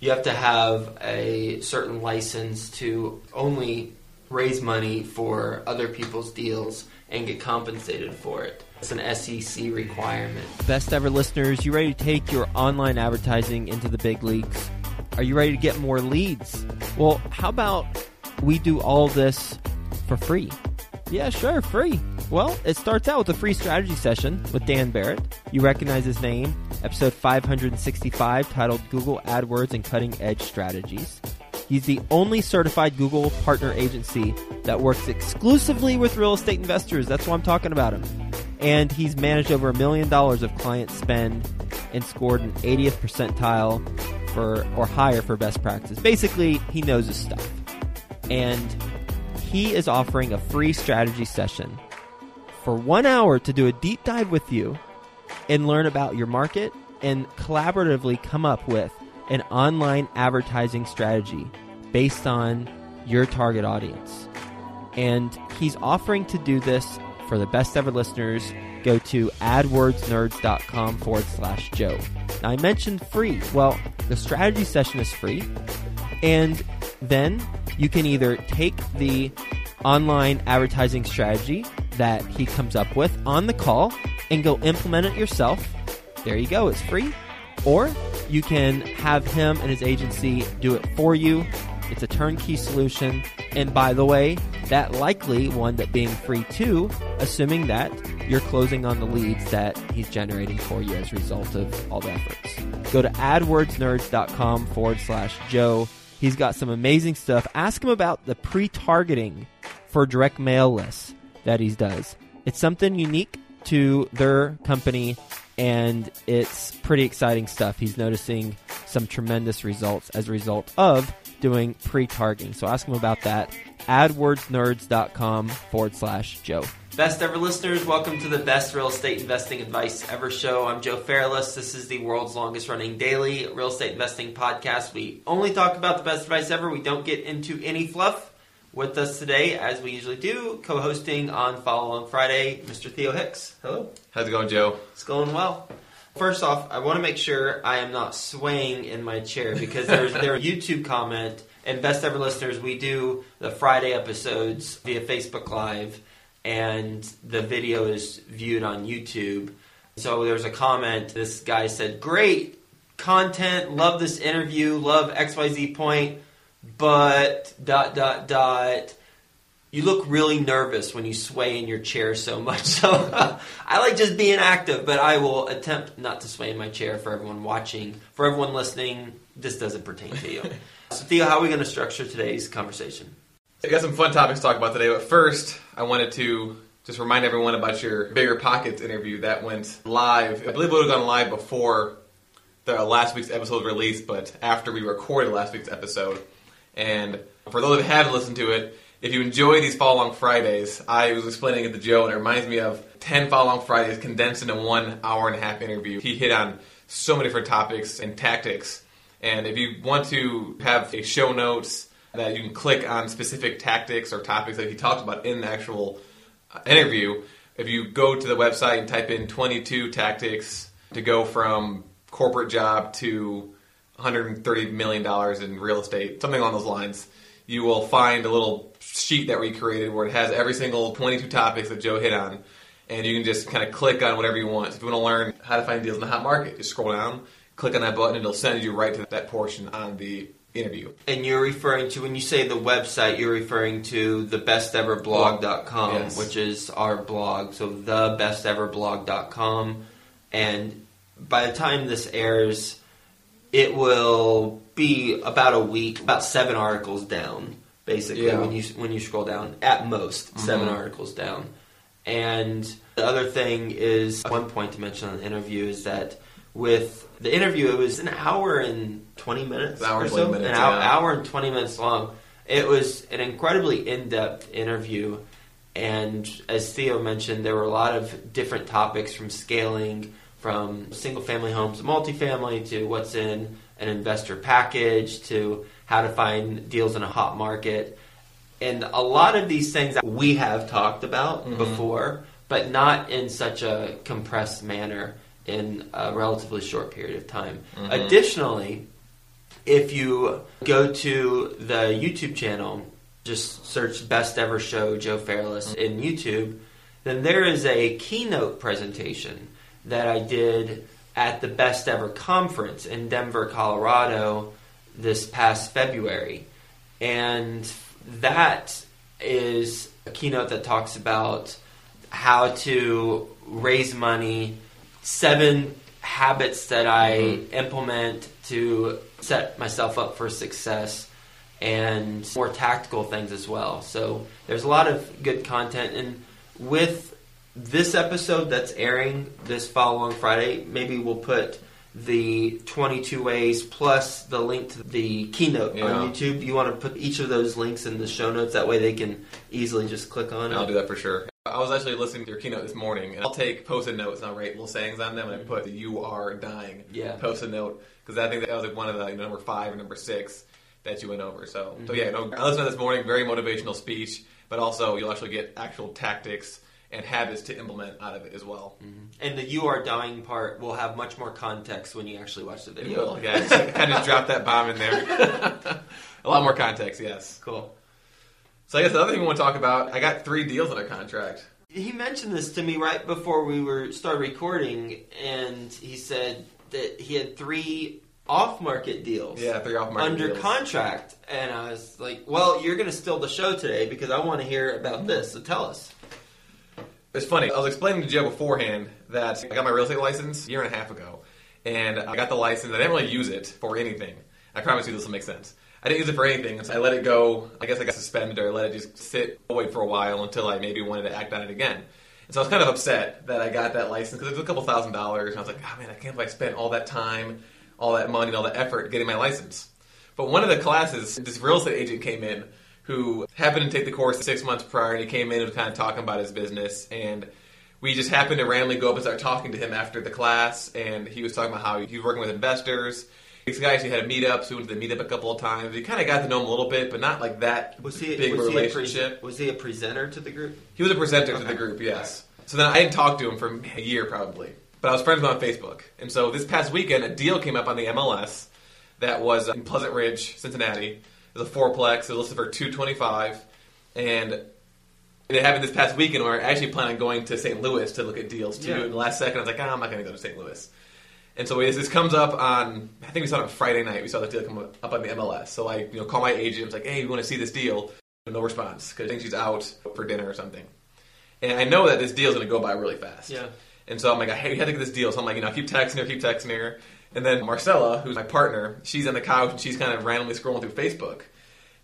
you have to have a certain license to only raise money for other people's deals and get compensated for it. It's an SEC requirement. Best ever listeners, you ready to take your online advertising into the big leagues? Are you ready to get more leads? Well, how about we do all this for free? Yeah, sure, free. Well, it starts out with a free strategy session with Dan Barrett. You recognize his name, episode 565, titled Google AdWords and Cutting Edge Strategies. He's the only certified Google partner agency that works exclusively with real estate investors. That's why I'm talking about him. And he's managed over a million dollars of client spend and scored an 80th percentile for or higher for best practice. Basically, he knows his stuff. And he is offering a free strategy session for one hour to do a deep dive with you and learn about your market and collaboratively come up with an online advertising strategy based on your target audience. And he's offering to do this for the best ever listeners. Go to adwordsnerds.com forward slash Joe. Now, I mentioned free. Well, the strategy session is free. And then you can either take the online advertising strategy that he comes up with on the call and go implement it yourself. There you go, it's free. Or you can have him and his agency do it for you. It's a turnkey solution. And by the way, that likely one up being free too, assuming that you're closing on the leads that he's generating for you as a result of all the efforts. Go to adwordsnerds.com forward slash Joe. He's got some amazing stuff. Ask him about the pre targeting for direct mail lists that he does. It's something unique to their company and it's pretty exciting stuff. He's noticing some tremendous results as a result of doing pre-targeting. So ask him about that. AdWordsNerds.com forward slash Joe. Best ever listeners, welcome to the best real estate investing advice ever show. I'm Joe Fairless. This is the world's longest running daily real estate investing podcast. We only talk about the best advice ever. We don't get into any fluff. With us today, as we usually do, co-hosting on Follow on Friday, Mr. Theo Hicks. Hello. How's it going, Joe? It's going well. First off, I want to make sure I am not swaying in my chair because there's there a YouTube comment and best ever listeners, we do the Friday episodes via Facebook Live and the video is viewed on YouTube. So there's a comment. This guy said, "Great content. Love this interview. Love XYZ point, but dot dot dot." You look really nervous when you sway in your chair so much. So I like just being active, but I will attempt not to sway in my chair for everyone watching. For everyone listening, this doesn't pertain to you. so Theo, how are we going to structure today's conversation? I got some fun topics to talk about today, but first, I wanted to just remind everyone about your Bigger Pockets interview that went live. I believe it would have gone live before the last week's episode released, but after we recorded last week's episode. And for those that haven't listened to it, if you enjoy these Follow Along Fridays, I was explaining it to Joe, and it reminds me of 10 Follow Along Fridays condensed into one hour and a half interview. He hit on so many different topics and tactics. And if you want to have a show notes that you can click on specific tactics or topics that he talked about in the actual uh, interview, if you go to the website and type in 22 tactics to go from corporate job to 130 million dollars in real estate, something along those lines, you will find a little sheet that we created where it has every single 22 topics that Joe hit on, and you can just kind of click on whatever you want. So if you want to learn how to find deals in the hot market, just scroll down, click on that button, and it'll send you right to that portion on the interview. And you're referring to, when you say the website, you're referring to thebesteverblog.com, Yes. which is our blog. So thebesteverblog.com, And by the time this airs, it will be about a week, about seven articles down, basically, Yeah. when you when you scroll down. At most, 7 Mhm. articles down. And the other thing is, one point to mention on the interview is that with the interview, it was an hour and 20 minutes An hour or so. 20 minutes, an hour, yeah. hour and 20 minutes long. It was an incredibly in-depth interview. And as Theo mentioned, there were a lot of different topics from scaling from single family homes to multifamily to what's in an investor package to how to find deals in a hot market. And a lot of these things that we have talked about Mhm. before, but not in such a compressed manner in a relatively short period of time. Mhm. Additionally, if you go to the YouTube channel, just search Best Ever Show Joe Fairless in YouTube, then there is a keynote presentation that I did at the Best Ever Conference in Denver, Colorado this past February. And that is a keynote that talks about how to raise money, seven habits that I mm-hmm. implement to set myself up for success, and more tactical things as well. So there's a lot of good content. And with this episode that's airing this following Friday, maybe we'll put the 22 ways plus the link to the keynote Yeah. on YouTube. You want to put each of those links in the show notes. That way they can easily just click on it? I'll it. do that for sure. I was actually listening to your keynote this morning, and I'll take post-it notes and I'll write little sayings on them, and I put the "You are dying" Yeah. post-it note because I think that was like one of the like, number five or number six that you went over. So, Mm-hmm. so yeah, no, I listened to this morning. Very motivational speech, but also you'll actually get actual tactics and habits to implement out of it as well. Mm-hmm. And the "You Are Dying" part will have much more context when you actually watch the video. will, yeah. I kind of drop that bomb in there. A lot more context, yes. Cool. So I guess the other thing we want to talk about, I got three deals under contract. He mentioned this to me right before we were started recording, and he said that he had three off-market deals. Yeah, three off market under deals. contract, and I was like, "Well, you're going to steal the show today because I want to hear about this. So tell us." It's funny. I was explaining to Joe beforehand that I got my real estate license a year and a half ago, and I got the license. I didn't really use it for anything. I promise you this will make sense. I didn't use it for anything, so I let it go. I guess I got suspended or I let it just sit, away for a while until I maybe wanted to act on it again. And so I was kind of upset that I got that license because it was a couple thousand dollars, and I was like, oh man, I can't believe I spent all that time, all that money, and all that effort getting my license. But one of the classes, this real estate agent came in who happened to take the course six months prior, and he came in and was kind of talking about his business, and we just happened to randomly go up and start talking to him after the class, and he was talking about how he was working with investors. This guy actually had a meetup, so we went to the meetup a couple of times. We kind of got to know him a little bit, but not like that Was he big was relationship. He a, pre- was he a presenter to the group? He was a presenter to the group, yes. So then I didn't talk to him for a year probably, but I was friends with him on Facebook. And so this past weekend, a deal came up on the MLS that was in Pleasant Ridge, Cincinnati. It was a fourplex. It was listed for two twenty five, and it happened this past weekend. where I actually plan on going to St. Louis to look at deals too. Yeah. And the last second, I was like, ah, I'm not going to go to St. Louis. And so this, this comes up on, I think we saw it on Friday night. We saw the deal come up on the MLS. So I, you know, call my agent. I was like, hey, we want to see this deal. No response because I think she's out for dinner or something. And I know that this deal is going to go by really fast. Yeah. And so I'm like, hey, we had to get this deal. So I'm like, you know, I keep texting her, keep texting her. And then Marcella, who's my partner, she's on the couch and she's kind of randomly scrolling through Facebook.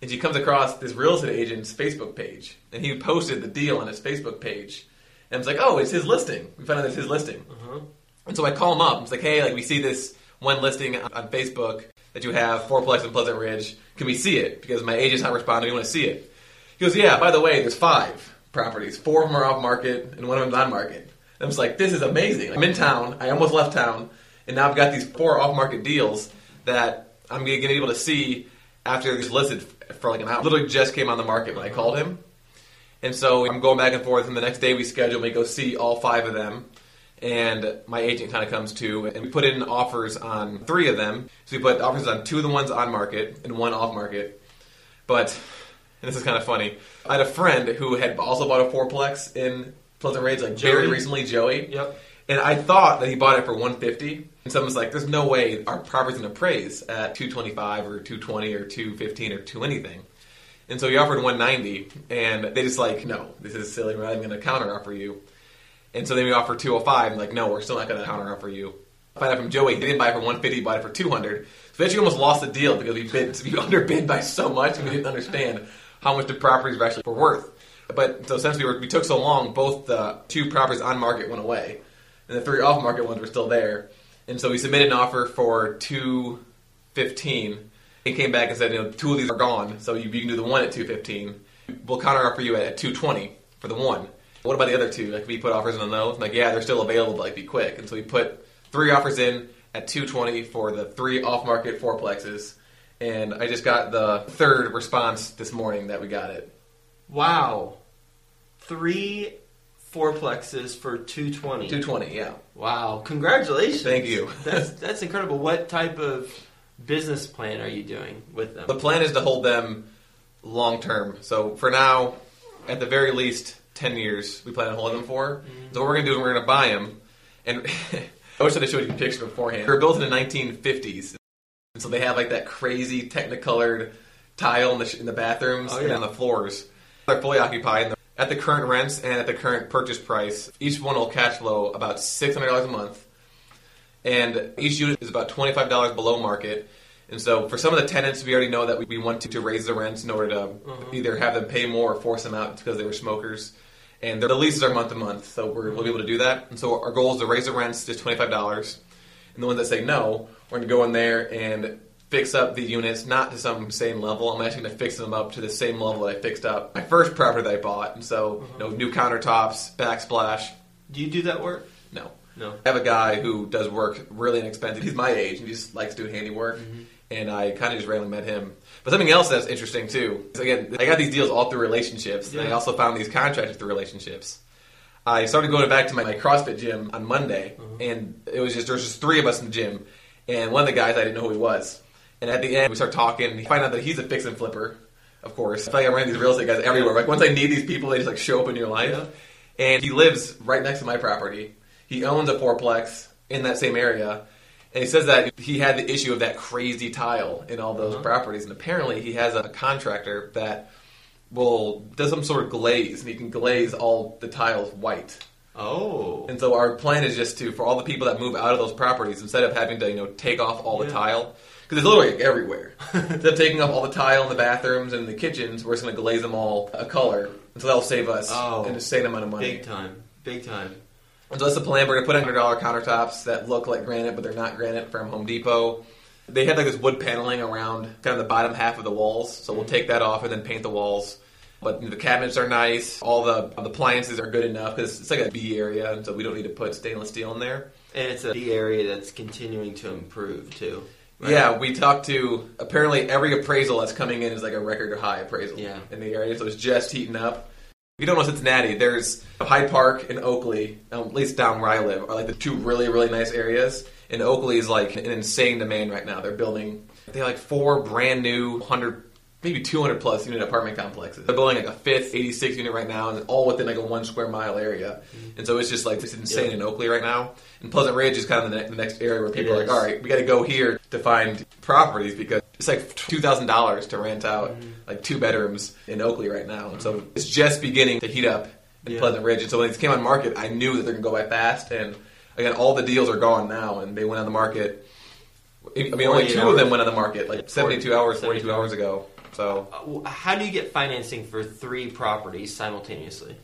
And she comes across this real estate agent's Facebook page. And he posted the deal on his Facebook page. And I was like, oh, it's his listing. We found out it's his listing. Uh-huh. And so I call him up. I'm like, hey, like we see this one listing on on Facebook that you have, fourplex in Pleasant Ridge. Can we see it? Because my agent's not responding. We want to see it. He goes, yeah. By the way, there's five properties. Four of them are off market, and one of them's on market. And I was like, this is amazing. I'm in town. I almost left town, and now I've got these four off market deals that I'm going to be able to see after these listed for like an hour. Literally just came on the market when I called him. And so I'm going back and forth, and the next day we schedule, we go see all five of them. And my agent kind of comes too, and we put in offers on three of them. So we put offers on two of the ones on market and one off market. But, and this is kind of funny, I had a friend who had also bought a fourplex in Pleasant Ridge, like very recently, Joey. Yep. And I thought that he bought it for 150. And someone's like, "There's no way our property's going to appraise at 225 or 220 or 215 or 2 anything." And so he offered 190, and they just like, "No, this is silly. We're not even going to counter offer you." And so then we offered 205, and like, "No, we're still not going to counter offer you." Find out from Joey, he didn't buy it for 150, he bought it for 200. So we actually almost lost the deal because we bid, we underbid by so much, and we didn't understand how much the properties were actually worth. But so since we were we took so long, both the two properties on market went away, and the three off market ones were still there. And so we submitted an offer for two fifteen. He came back and said, you know, two of these are gone, so you, you can do the one at two fifteen. We'll counter offer you at, at two twenty for the one. What about the other two? Like we put offers in on those. Like yeah, they're still available, but like be quick. And so we put three offers in at two twenty for the three off market fourplexes. And I just got the third response this morning that we got it. Wow. Three fourplexes for 220. 220, yeah. Wow. Congratulations. Thank you. that's that's incredible. What type of business plan are you doing with them? The plan is to hold them long term. So for now, at the very least, ten years we plan on holding them for. Mm-hmm. So what we're gonna do is we're gonna buy them, and I wish I showed you a picture beforehand. They were built in the 1950s, and so they have like that crazy technicolored tile in the, sh- in the bathrooms Oh, and on the floors. They're fully occupied. At the current rents and at the current purchase price, each one will cash flow about six hundred dollars a month and each unit is about twenty five dollars below market. And so, for some of the tenants, we already know that we, we want to, to raise the rents in order to mm-hmm. either have them pay more or force them out because they were smokers. And the leases are month to month, so we're, we'll be able to do that. And so, our goal is to raise the rents five dollars. And the ones that say no, we're going to go in there and fix up the units, not to some same level. I'm actually going to fix them up to the same level that I fixed up my first property that I bought. And so, you mm-hmm. know, new countertops, backsplash. do you do that work? No, No. I have a guy who does work really inexpensive. He's my age and he just likes doing handiwork. Mm-hmm. And I kind of just randomly met him. But something else that's interesting too is again, I got these deals all through relationships. And I also found these contractors through relationships. I started going back to my, my CrossFit gym on Monday, mm-hmm. and it was just there was just three of us in the gym, and one of the guys I didn't know who he was. And at the end, we start talking. And find out that he's a fix and flipper, of course. I feel like I ran these real estate guys everywhere. Like once I need these people, they just like show up in your life. Yeah. And he lives right next to my property. He owns a fourplex in that same area. And he says that he had the issue of that crazy tile in all those uh-huh. properties. And apparently, he has a contractor that will does some sort of glaze, and he can glaze all the tiles white. Oh. And so our plan is just to for all the people that move out of those properties, instead of having to you know take off all the tile because it's literally like, everywhere. instead of taking off all the tile in the bathrooms and the kitchens, we're just going to glaze them all a color, and so that'll save us Oh. an insane amount of money. Big time. Big time. And so that's the plan. We're gonna put hundred dollar countertops that look like granite, but they're not granite from Home Depot. They have like this wood paneling around kind of the bottom half of the walls, so we'll take that off and then paint the walls. But the cabinets are nice. All the the appliances are good enough because it's like a B area, so we don't need to put stainless steel in there. And it's a B area that's continuing to improve too. Right? Yeah, we talked to apparently every appraisal that's coming in is like a record high appraisal Yeah. in the area, so it's just heating up. If you don't know Cincinnati, there's Hyde Park and Oakley, um, at least down where I live, are like the two really, really nice areas. And Oakley is like an insane demand right now. They're building, they have like four brand new 100, maybe 200 plus unit apartment complexes. They're building like a fifth 86 unit right now, and all within like a one square mile area. And so it's just like it's insane Yeah. in Oakley right now. And Pleasant Ridge is kind of the, ne- the next area where people It are like, all right, we got to go here to find properties because it's like two thousand dollars to rent out Mm-hmm. like two bedrooms in Oakley right now, and so it's just beginning to heat up in Yeah. Pleasant Ridge. And so when these came on market, I knew that they're gonna go by fast. And again, all the deals are gone now, and they went on the market. I mean, only 48 two of them went on the market like seventy-two hours, forty-two hours ago. So, Uh, How do you get financing for three properties simultaneously?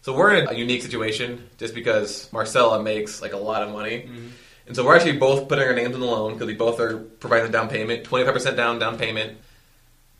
so we're in a unique situation just because Marcella makes like a lot of money. Mm-hmm. And so we're actually both putting our names on the loan because we both are providing the down payment, twenty five percent down down payment.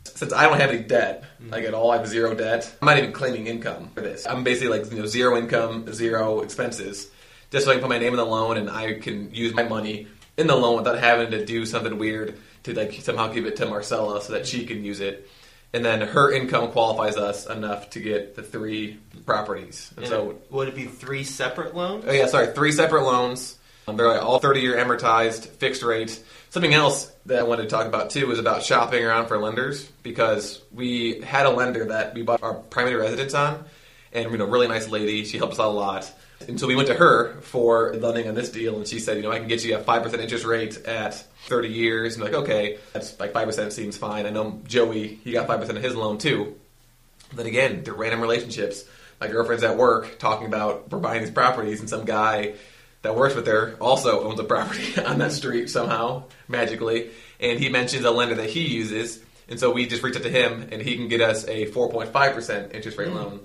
Since I don't have any debt, like at all, I have zero debt. I'm not even claiming income for this. I'm basically like you know zero income, zero expenses, just so I can put my name in the loan and I can use my money in the loan without having to do something weird to like somehow give it to Marcella so that she can use it. And then her income qualifies us enough to get the three properties. And And so would it be three separate loans? Oh yeah, sorry, three separate loans. Um, they're like all thirty year amortized, fixed rate. Something else that I wanted to talk about too was about shopping around for lenders because we had a lender that we bought our primary residence on, and you know, really nice lady. She helped us out a lot. And so we went to her for lending on this deal, and she said, you know, I can get you a five percent interest rate at thirty years. And we're like, okay, that's like five percent seems fine. I know Joey, he got five percent of his loan too. Then again, they're random relationships. My girlfriend's at work talking about we're buying these properties, and some guy that works with her also owns a property on that street somehow, magically. And he mentions a lender that he uses, and so we just reached out to him, and he can get us a 4.5% interest rate mm. loan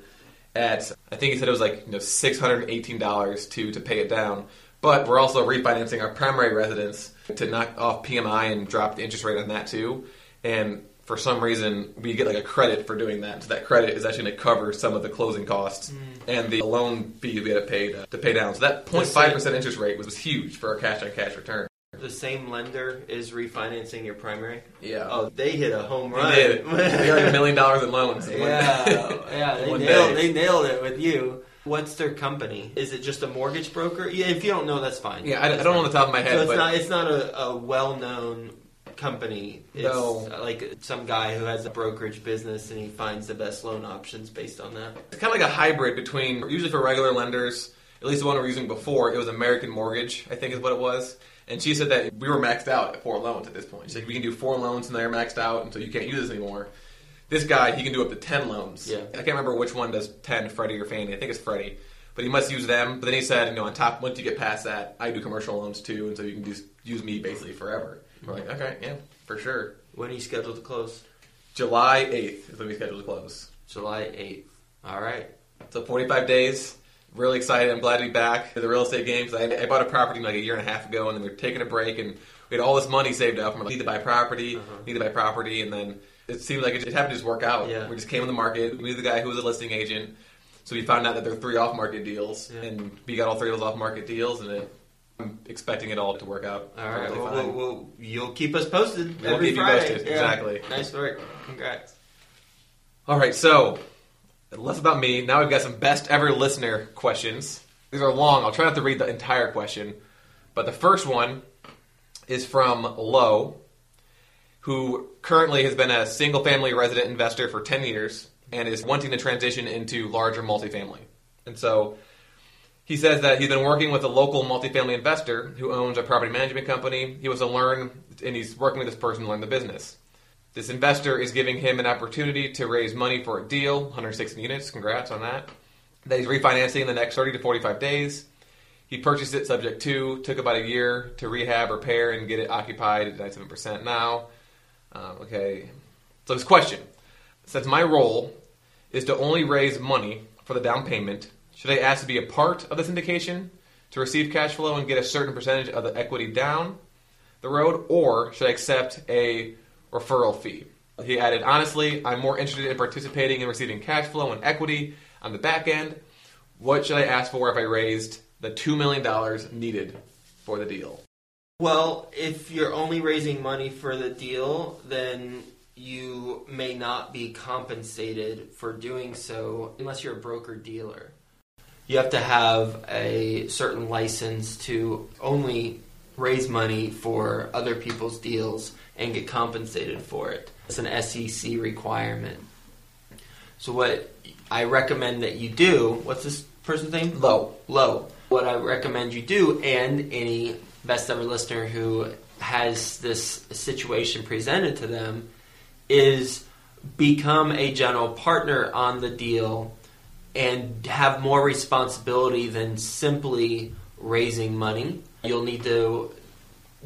at, I think he said it was like you know $618 to, to pay it down. But we're also refinancing our primary residence to knock off PMI and drop the interest rate on that too. And for some reason, we get like a credit for doing that. So that credit is actually going to cover some of the closing costs mm. and the loan fee we had to pay to, to pay down. So that 0.5% interest rate was, was huge for our cash on cash return. The same lender is refinancing your primary. Yeah. Oh, they hit a home run. did. We got like a million dollars in loans. in yeah, yeah. They nailed, they nailed it with you. What's their company? Is it just a mortgage broker? Yeah, if you don't know, that's fine. Yeah, I, I don't know on the top of my head, So it's not it's not a, a well known company. It's No. Uh, like some guy who has a brokerage business and he finds the best loan options based on that. It's kind of like a hybrid between usually for regular lenders, at least the one we were using before, it was American Mortgage, I think is what it was. And she said that we were maxed out at four loans at this point. She said we can do four loans and they're maxed out, and so you can't use this anymore. This guy, he can do up to ten loans. Yeah. I can't remember which one does ten, Freddie or Fannie. I think it's Freddie. But he must use them. But then he said, you know, on top, once you get past that, I do commercial loans too, and so you can just use me basically forever. We're like, okay, yeah, for sure. When are you scheduled to close? July 8th is when we scheduled to close. July 8th. All right. So 45 days. Really excited. I'm glad to be back to the real estate game because I, I bought a property like a year and a half ago, and then we were taking a break, and we had all this money saved up. We're like, need to buy property, Uh-huh. need to buy property, and then it seemed like it, it happened to just work out. Yeah. We just came on the market. We knew the guy who was a listing agent, so we found out that there were three off-market deals, Yeah. and we got all three of those off-market deals, and it, I'm expecting it all to work out. All right. Well, well, well, you'll keep us posted We'll keep you Friday. posted, exactly. Nice work. Congrats. All right, so less about me. Now we've got some best ever listener questions. These are long. I'll try not to read the entire question, but the first one is from Lowe, who currently has been a single family resident investor for 10 years and is wanting to transition into larger multifamily. And so he says that he's been working with a local multifamily investor who owns a property management company. He wants to learn, and he's working with this person to learn the business. This investor is giving him an opportunity to raise money for a deal, 160 units. Congrats on that. That he's refinancing in the next 30 to 45 days. He purchased it subject to, took about a year to rehab, repair, and get it occupied at 97% now. Um, okay. So his question says my role is to only raise money for the down payment. Should I ask to be a part of the syndication to receive cash flow and get a certain percentage of the equity down the road, or should I accept a referral fee? He added, honestly, I'm more interested in participating in receiving cash flow and equity on the back end. What should I ask for if I raised the $2 million needed for the deal? Well, if you're only raising money for the deal, then you may not be compensated for doing so unless you're a broker dealer. You have to have a certain license to only raise money for other people's deals and get compensated for it. It's an SEC requirement. So what I recommend that you do, what's this person's name? Low. low. What I recommend you do, and any best ever listener who has this situation presented to them, is become a general partner on the deal and have more responsibility than simply raising money. You'll need to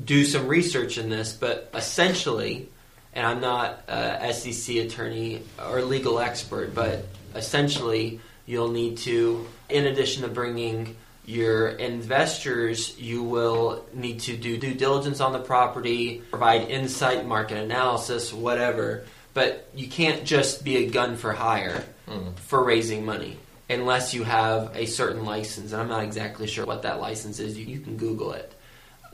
do some research in this, but essentially, and I'm not uh, a SEC attorney or legal expert, but essentially, you'll need to, in addition to bringing your investors, you will need to do due diligence on the property, provide insight, market analysis, whatever. But you can't just be a gun for hire hmm. for raising money unless you have a certain license. And I'm not exactly sure what that license is. You, you can Google it.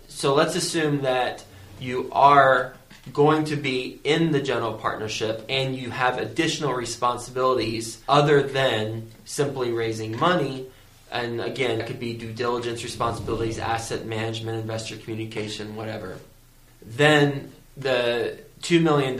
So let's assume that you are going to be in the general partnership and you have additional responsibilities other than simply raising money. And again, it could be due diligence responsibilities, asset management, investor communication, whatever. Then the $2 million,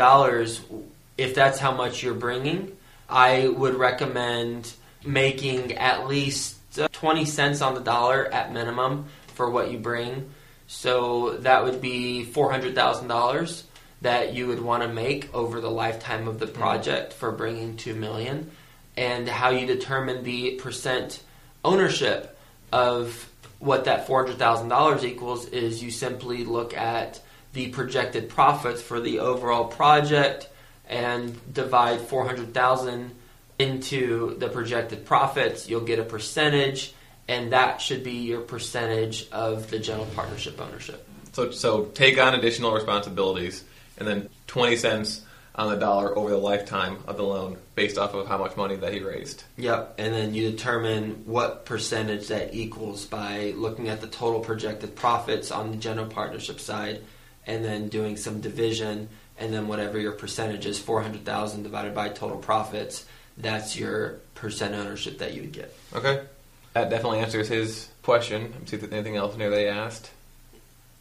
if that's how much you're bringing, I would recommend making at least uh, 20 cents on the dollar at minimum for what you bring. So that would be $400,000 that you would want to make over the lifetime of the project for bringing 2 million and how you determine the percent ownership of what that $400,000 equals is you simply look at the projected profits for the overall project and divide 400,000 into the projected profits, you'll get a percentage and that should be your percentage of the general partnership ownership. So, so take on additional responsibilities, and then twenty cents on the dollar over the lifetime of the loan, based off of how much money that he raised. Yep, and then you determine what percentage that equals by looking at the total projected profits on the general partnership side, and then doing some division, and then whatever your percentage is, four hundred thousand divided by total profits, that's your percent ownership that you would get. Okay, that definitely answers his question. Let's see if there's anything else near they asked.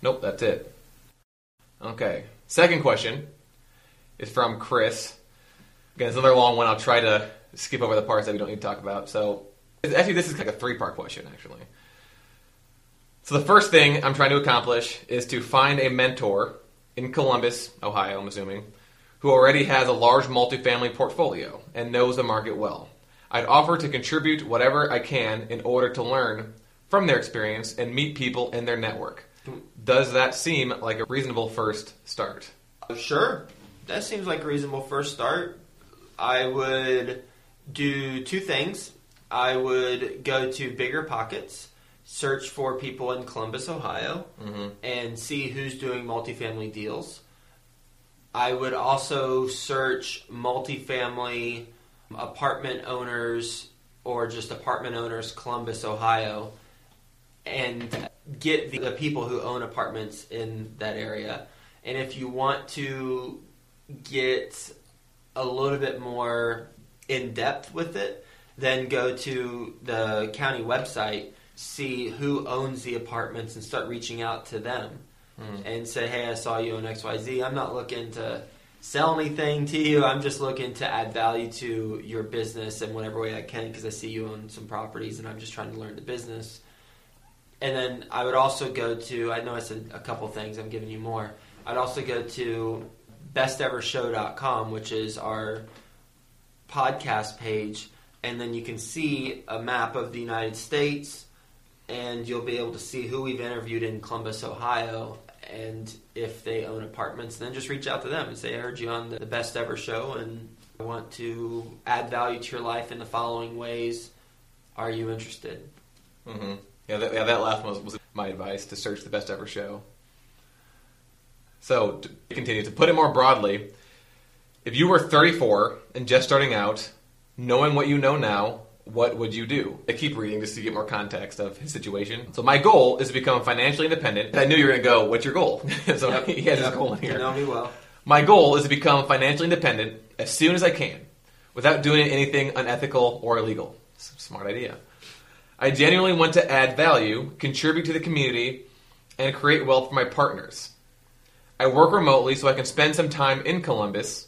Nope, that's it. Okay, Second question is from Chris. Again, it's another long one. I'll try to skip over the parts that we don't need to talk about. So, actually, this is like a three part question, actually. So, the first thing I'm trying to accomplish is to find a mentor in Columbus, Ohio, I'm assuming, who already has a large multifamily portfolio and knows the market well. I'd offer to contribute whatever I can in order to learn from their experience and meet people in their network. Does that seem like a reasonable first start? Sure. That seems like a reasonable first start. I would do two things. I would go to Bigger Pockets, search for people in Columbus, Ohio, mm-hmm. and see who's doing multifamily deals. I would also search multifamily apartment owners or just apartment owners, Columbus, Ohio, and get the, the people who own apartments in that area. And if you want to get a little bit more in depth with it, then go to the county website, see who owns the apartments, and start reaching out to them Mm-hmm. and say, "Hey, I saw you on X Y Z. I'm not looking to sell anything to you. I'm just looking to add value to your business in whatever way I can because I see you own some properties, and I'm just trying to learn the business." And then I would also go to, I know I said a couple things, I'm giving you more. I'd also go to bestevershow.com, which is our podcast page, and then you can see a map of the United States, and you'll be able to see who we've interviewed in Columbus, Ohio, and if they own apartments. Then just reach out to them and say, I heard you on the Best Ever Show, and I want to add value to your life in the following ways. Are you interested? hmm Yeah, that, yeah, that last one was, was my advice to search the best ever show. So, to continue, to put it more broadly, if you were 34 and just starting out, knowing what you know now, what would you do? I keep reading just to get more context of his situation. So, my goal is to become financially independent. I knew you were going to go, What's your goal? so, Yep. he has Yep. his goal in You here. know me well. My goal is to become financially independent as soon as I can, without doing anything unethical or illegal. Smart idea. I genuinely want to add value, contribute to the community, and create wealth for my partners. I work remotely so I can spend some time in Columbus.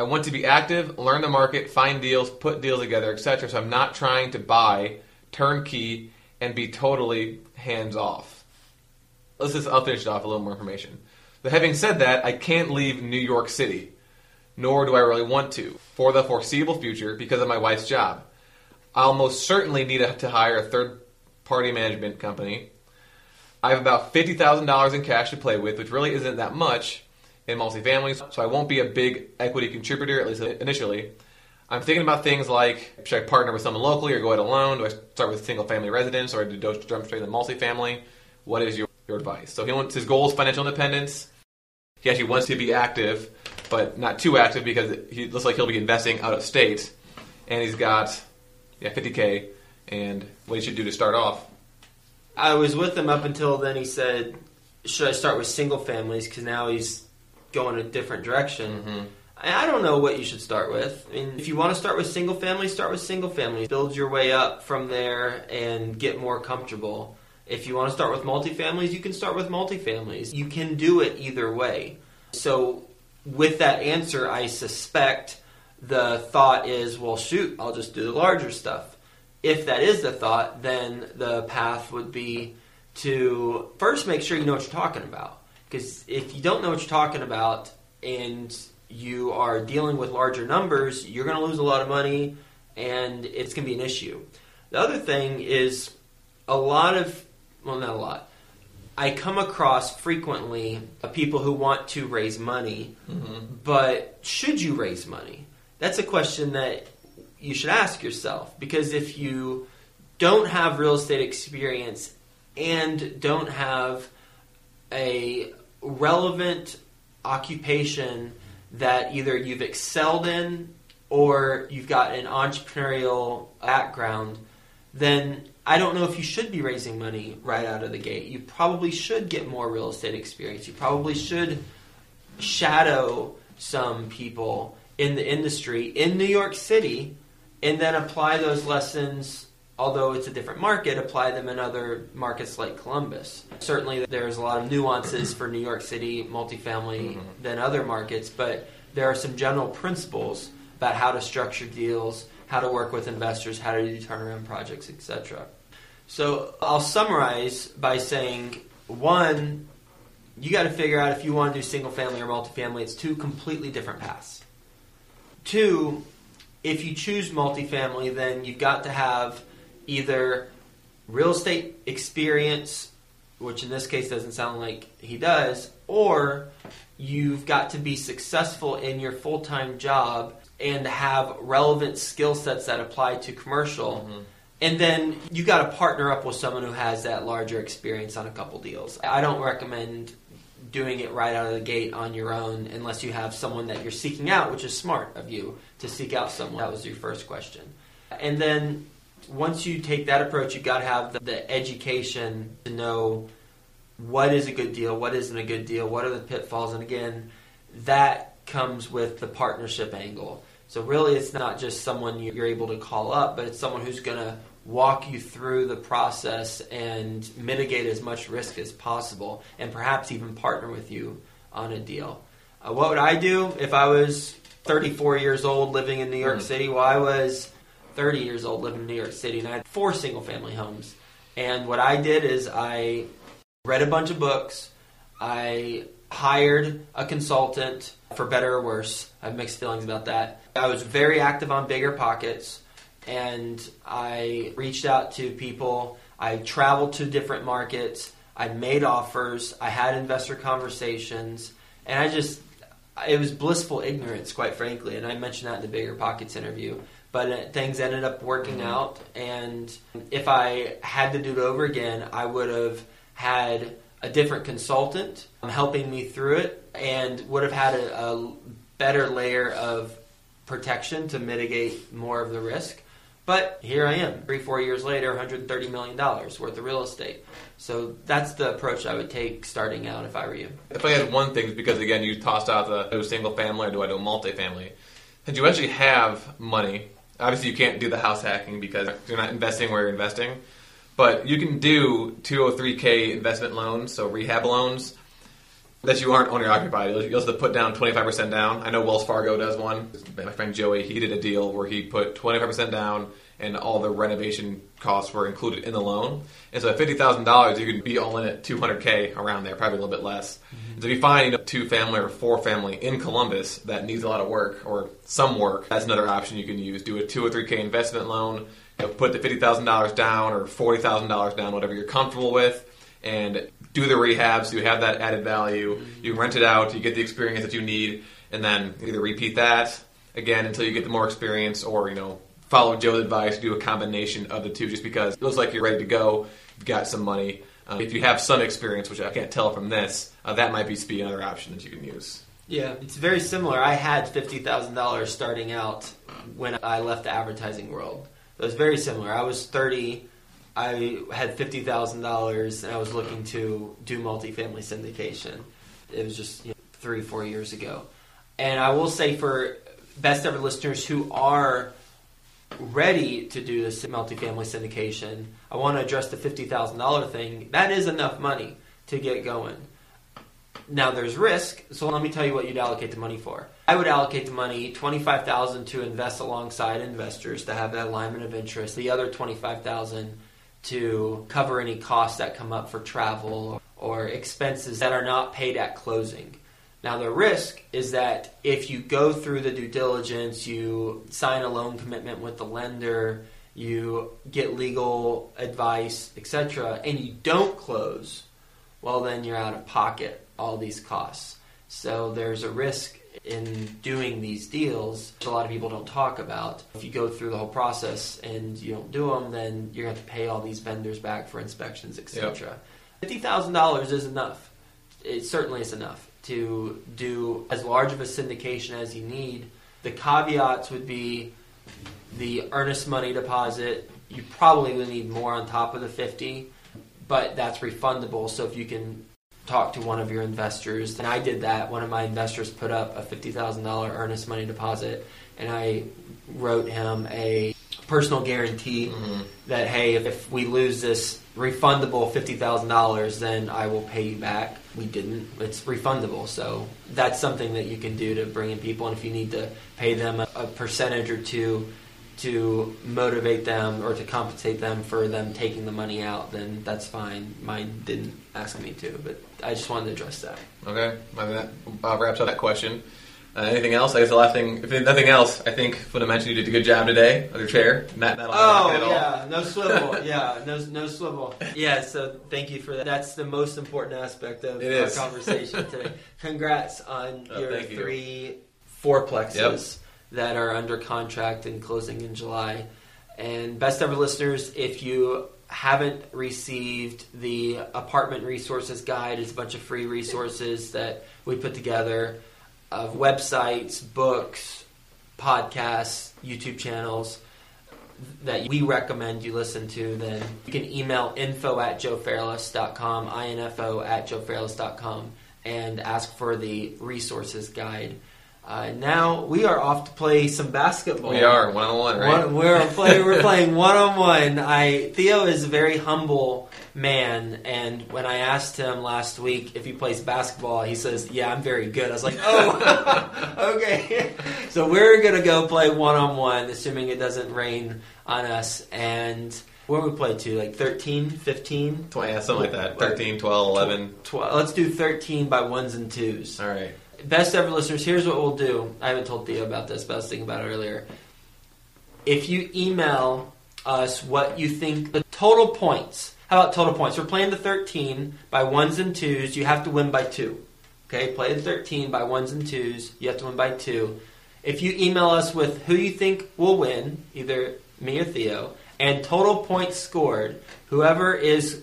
I want to be active, learn the market, find deals, put deals together, etc. So I'm not trying to buy, turnkey, and be totally hands off. Let's just, I'll finish it off a little more information. But having said that, I can't leave New York City, nor do I really want to, for the foreseeable future because of my wife's job. I'll most certainly need to hire a third party management company. I have about $50,000 in cash to play with, which really isn't that much in multifamilies, so I won't be a big equity contributor, at least initially. I'm thinking about things like should I partner with someone locally or go it alone? Do I start with single family residence or do I jump straight into multifamily? What is your, your advice? So he wants his goal is financial independence. He actually wants to be active, but not too active because he looks like he'll be investing out of state. And he's got yeah 50k and what he should do to start off. I was with him up until then. He said, "Should I start with single families?" Because now he's going in a different direction. Mm-hmm. I I don't know what you should start with. I mean, if you want to start with single families, start with single families. Build your way up from there and get more comfortable. If you want to start with multifamilies, you can start with multifamilies. You can do it either way. So, with that answer, I suspect the thought is, well, shoot, I'll just do the larger stuff. If that is the thought, then the path would be to first make sure you know what you're talking about. Because if you don't know what you're talking about and you are dealing with larger numbers, you're going to lose a lot of money and it's going to be an issue. The other thing is a lot of, well, not a lot. I come across frequently people who want to raise money, mm-hmm. but should you raise money? That's a question that you should ask yourself because if you don't have real estate experience and don't have a relevant occupation that either you've excelled in or you've got an entrepreneurial background, then I don't know if you should be raising money right out of the gate. You probably should get more real estate experience. You probably should shadow some people in the industry in New York City and then apply those lessons although it's a different market, apply them in other markets like Columbus. Certainly, there's a lot of nuances for New York City multifamily Mhm. than other markets, but there are some general principles about how to structure deals, how to work with investors, how to do turnaround projects, etc. So I'll summarize by saying one, you got to figure out if you want to do single family or multifamily. It's two completely different paths. Two, if you choose multifamily, then you've got to have either real estate experience, which in this case doesn't sound like he does, or you've got to be successful in your full time job and have relevant skill sets that apply to commercial. Mhm. And then you got to partner up with someone who has that larger experience on a couple deals. I don't recommend doing it right out of the gate on your own unless you have someone that you're seeking out, which is smart of you to seek out someone. That was your first question. And then once you take that approach, you've got to have the, the education to know what is a good deal, what isn't a good deal, what are the pitfalls, and again, that comes with the partnership angle. So really, it's not just someone you- you're able to call up, but it's someone who's going to walk you through the process and mitigate as much risk as possible, and perhaps even partner with you on a deal. Uh, what would I do if I was 34 years old living in New York Mhm. City? Well, I was 30 years old living in New York City, and I had four single family homes. And what I did is I read a bunch of books. I hired a consultant for better or worse. I have mixed feelings about that. I was very active on Bigger Pockets and I reached out to people. I traveled to different markets. I made offers. I had investor conversations. And I just, it was blissful ignorance, quite frankly. And I mentioned that in the Bigger Pockets interview. But uh, things ended up working out. And if I had to do it over again, I would have had a different consultant helping me through it and would have had a, a better layer of protection to mitigate more of the risk. But here I am, three, four years later, $130 million worth of real estate. So that's the approach I would take starting out if I were you. If I had one thing, because again, you tossed out the do a single family or do I do a multifamily? Since you actually have money, obviously you can't do the house hacking because you're not investing where you're investing, but you can do 203k investment loans, so rehab loans that you aren't owner occupied. You also have to put down 25% down. I know Wells Fargo does one. My friend Joey, he did a deal where he put 25% down and all the renovation costs were included in the loan. And so at $50,000, you could be all in at 200K around there, probably a little bit less. Mm-hmm. So if you find you know, two family or four family in Columbus that needs a lot of work or some work, that's another option you can use. Do a two or three K investment loan, you know, put the $50,000 down or $40,000 down, whatever you're comfortable with, and do the rehab so you have that added value. Mm-hmm. You rent it out, you get the experience that you need, and then either repeat that again until you get the more experience or, you know, follow Joe's advice, do a combination of the two just because it looks like you're ready to go, you've got some money. Uh, if you have some experience, which I can't tell from this, uh, that might be another option that you can use. Yeah, it's very similar. I had fifty thousand dollars starting out when I left the advertising world. It was very similar. I was thirty. I had fifty thousand dollars, and I was looking to do multifamily syndication. It was just you know, three, four years ago. And I will say for best ever listeners who are ready to do this multifamily syndication, I want to address the fifty thousand dollar thing. That is enough money to get going. Now there's risk, so let me tell you what you'd allocate the money for. I would allocate the money twenty five thousand to invest alongside investors to have that alignment of interest. The other twenty five thousand to cover any costs that come up for travel or expenses that are not paid at closing. Now the risk is that if you go through the due diligence, you sign a loan commitment with the lender, you get legal advice, etc., and you don't close, well then you're out of pocket all these costs. So there's a risk in doing these deals which a lot of people don't talk about. If you go through the whole process and you don't do them, then you're going to have to pay all these vendors back for inspections, etc. Fifty thousand dollars is enough. It certainly is enough to do as large of a syndication as you need. The caveats would be the earnest money deposit. You probably would need more on top of the fifty, but that's refundable. So if you can talk to one of your investors. And I did that. One of my investors put up a $50,000 earnest money deposit, and I wrote him a personal guarantee Mm-hmm. that, hey, if, if we lose this refundable $50,000, then I will pay you back. We didn't. It's refundable. So that's something that you can do to bring in people. And if you need to pay them a, a percentage or two, to motivate them or to compensate them for them taking the money out, then that's fine. Mine didn't ask me to, but I just wanted to address that. Okay, I mean, that uh, wraps up that question. Uh, anything else? I guess the last thing, if nothing else, I think fundamentally you did a good job today on your chair. Not, not Oh at all. yeah, no swivel. yeah, no no swivel. Yeah, so thank you for that. That's the most important aspect of It our is. conversation today. Congrats on Oh, your three you. three fourplexes that are under contract and closing in July. And best ever listeners, if you haven't received the apartment resources guide, it's a bunch of free resources that we put together of websites, books, podcasts, YouTube channels that we recommend you listen to, then you can email info at joefairless.com, info at joefairless.com, and ask for the resources guide. Uh, now we are off to play some basketball. We are one on one, right? One, we're playing. We're playing one on one. I Theo is a very humble man, and when I asked him last week if he plays basketball, he says, "Yeah, I'm very good." I was like, "Oh, okay." so we're gonna go play one on one, assuming it doesn't rain on us. And where we play to, like 13, 15, Tw- yeah, something like that. 13, 12, 11. 12. Let's do 13 by ones and twos. All right. Best ever listeners, here's what we'll do. I haven't told Theo about this, but I was thinking about it earlier. If you email us what you think the total points, how about total points? We're playing the 13 by ones and twos. You have to win by two. Okay, play the 13 by ones and twos. You have to win by two. If you email us with who you think will win, either me or Theo, and total points scored, whoever is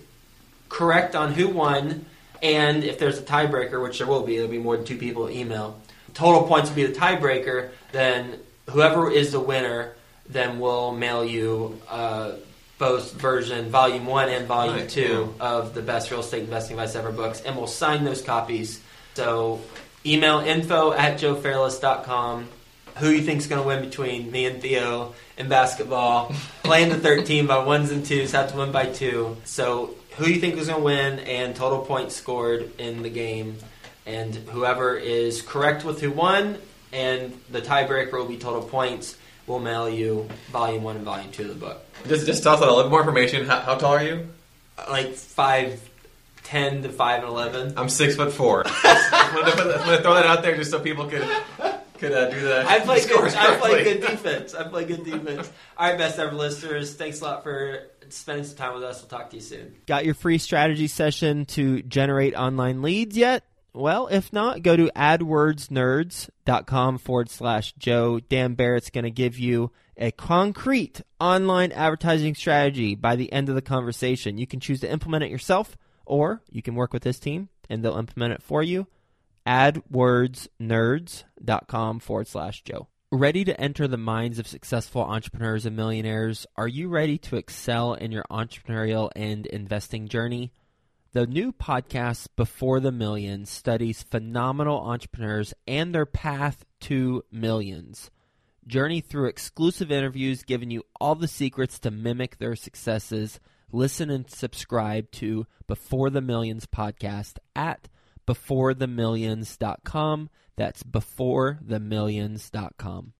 correct on who won, and if there's a tiebreaker, which there will be, there'll be more than two people email. Total points will be the tiebreaker. Then whoever is the winner, then we'll mail you uh, both version, volume one and volume Right, two of the best real estate investing advice ever books, and we'll sign those copies. So email info at joefairless.com. Who you think's going to win between me and Theo in basketball? Playing the 13 by ones and twos, have to win by two. So who you think is going to win and total points scored in the game, and whoever is correct with who won, and the tiebreaker will be total points. We'll mail you volume one and volume two of the book. Just, just tell us a little more information. How, how tall are you? Uh, like five, ten to five and eleven. I'm six foot four. I'm gonna, I'm gonna throw that out there just so people could could uh, do the I play good. scores I play good defense. I play good defense. All right, best ever listeners. Thanks a lot for spending some time with us. We'll talk to you soon. Got your free strategy session to generate online leads yet? Well, if not, go to adwordsnerds.com forward slash Joe. Dan Barrett's going to give you a concrete online advertising strategy by the end of the conversation. You can choose to implement it yourself, or you can work with this team and they'll implement it for you. AdWordsNerds.com forward slash Joe. Ready to enter the minds of successful entrepreneurs and millionaires? Are you ready to excel in your entrepreneurial and investing journey? The new podcast, Before the Millions, studies phenomenal entrepreneurs and their path to millions. Journey through exclusive interviews giving you all the secrets to mimic their successes. Listen and subscribe to Before the Millions podcast at beforethemillions.com. That's beforethemillions.com.